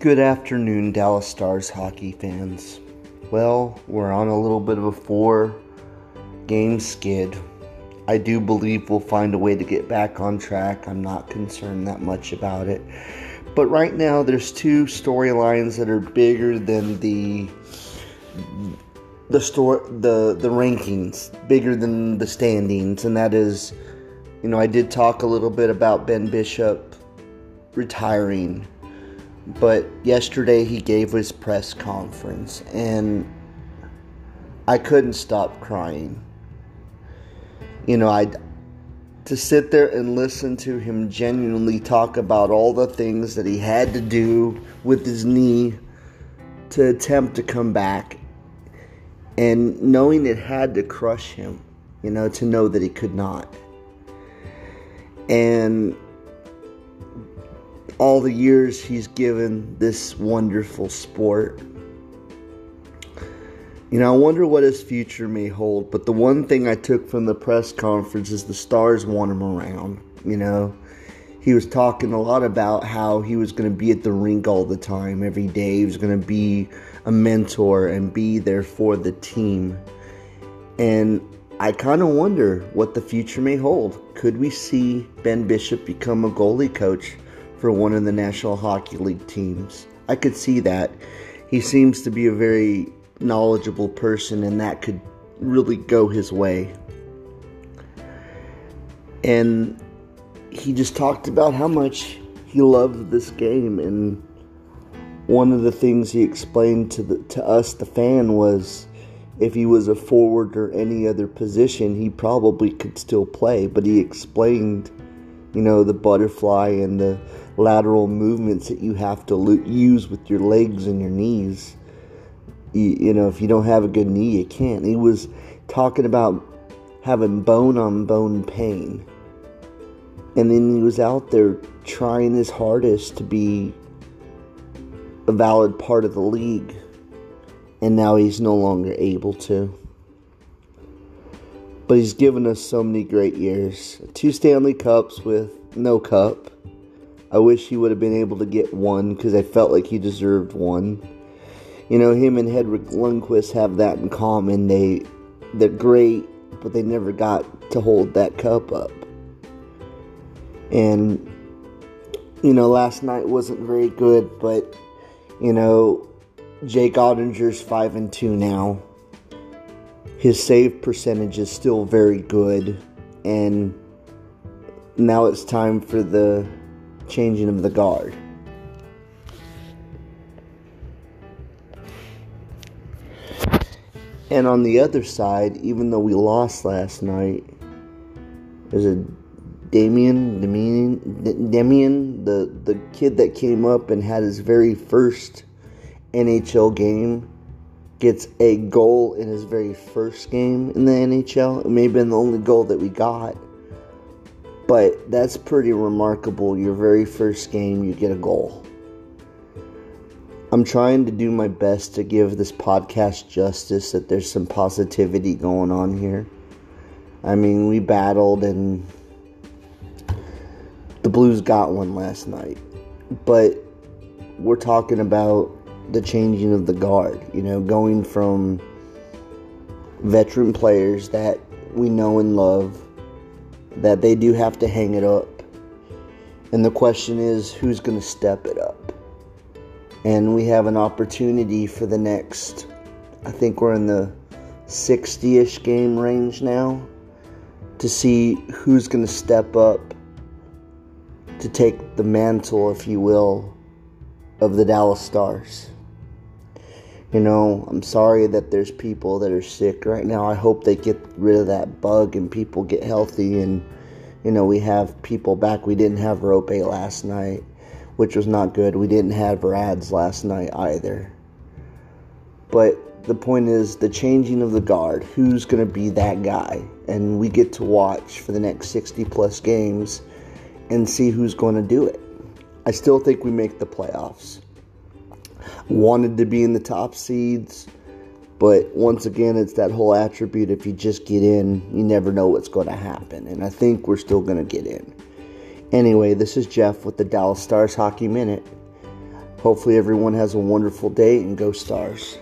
Good afternoon, Dallas Stars hockey fans. Well, we're on a little bit of a four game skid. I do believe we'll find a way to get back on track. I'm not concerned that much about it. But right now, there's two storylines that are bigger than the the store the the rankings, bigger than the standings, and that is, you know, I did talk a little bit about Ben Bishop retiring but yesterday he gave his press conference and I couldn't stop crying. You know, I to sit there and listen to him genuinely talk about all the things that he had to do with his knee to attempt to come back and knowing it had to crush him, you know, to know that he could not. And all the years he's given this wonderful sport. You know, I wonder what his future may hold, but the one thing I took from the press conference is the Stars want him around. You know, he was talking a lot about how he was going to be at the rink all the time, every day. He was going to be a mentor and be there for the team. And I kind of wonder what the future may hold. Could we see Ben Bishop become a goalie coach? For one of the National Hockey League teams. I could see that. He seems to be a very knowledgeable person, and that could really go his way. And he just talked about how much he loved this game and one of the things he explained to the to us the fan was if he was a forward or any other position he probably could still play but he explained you know the butterfly and the lateral movements that you have to lo- use with your legs and your knees. You, you know, if you don't have a good knee, you can't. He was talking about having bone on bone pain. And then he was out there trying his hardest to be a valid part of the league. And now he's no longer able to. But he's given us so many great years. Two Stanley Cups with no cup. I wish he would have been able to get one because I felt like he deserved one. You know, him and Henrik Lundqvist have that in common. They they're great, but they never got to hold that cup up. And you know, last night wasn't very good, but you know, Jake Oettinger's five and two now. His save percentage is still very good, and now it's time for the changing of the guard. And on the other side, even though we lost last night, there's a Damien, Damien, Damien, the the kid that came up and had his very first NHL game, gets a goal in his very first game in the NHL. It may have been the only goal that we got. But that's pretty remarkable. Your very first game, you get a goal. I'm trying to do my best to give this podcast justice, that there's some positivity going on here. I mean, we battled and the Blues got one last night. But we're talking about the changing of the guard, you know, going from veteran players that we know and love that they do have to hang it up. And the question is who's going to step it up? And we have an opportunity for the next, I think we're in the 60 ish game range now, to see who's going to step up to take the mantle, if you will, of the Dallas Stars. You know, I'm sorry that there's people that are sick right now. I hope they get rid of that bug and people get healthy and you know, we have people back. We didn't have Roope last night, which was not good. We didn't have Rads last night either. But the point is the changing of the guard. Who's going to be that guy? And we get to watch for the next 60 plus games and see who's going to do it. I still think we make the playoffs wanted to be in the top seeds. But once again, it's that whole attribute if you just get in, you never know what's going to happen. And I think we're still going to get in. Anyway, this is Jeff with the Dallas Stars Hockey Minute. Hopefully, everyone has a wonderful day and go stars.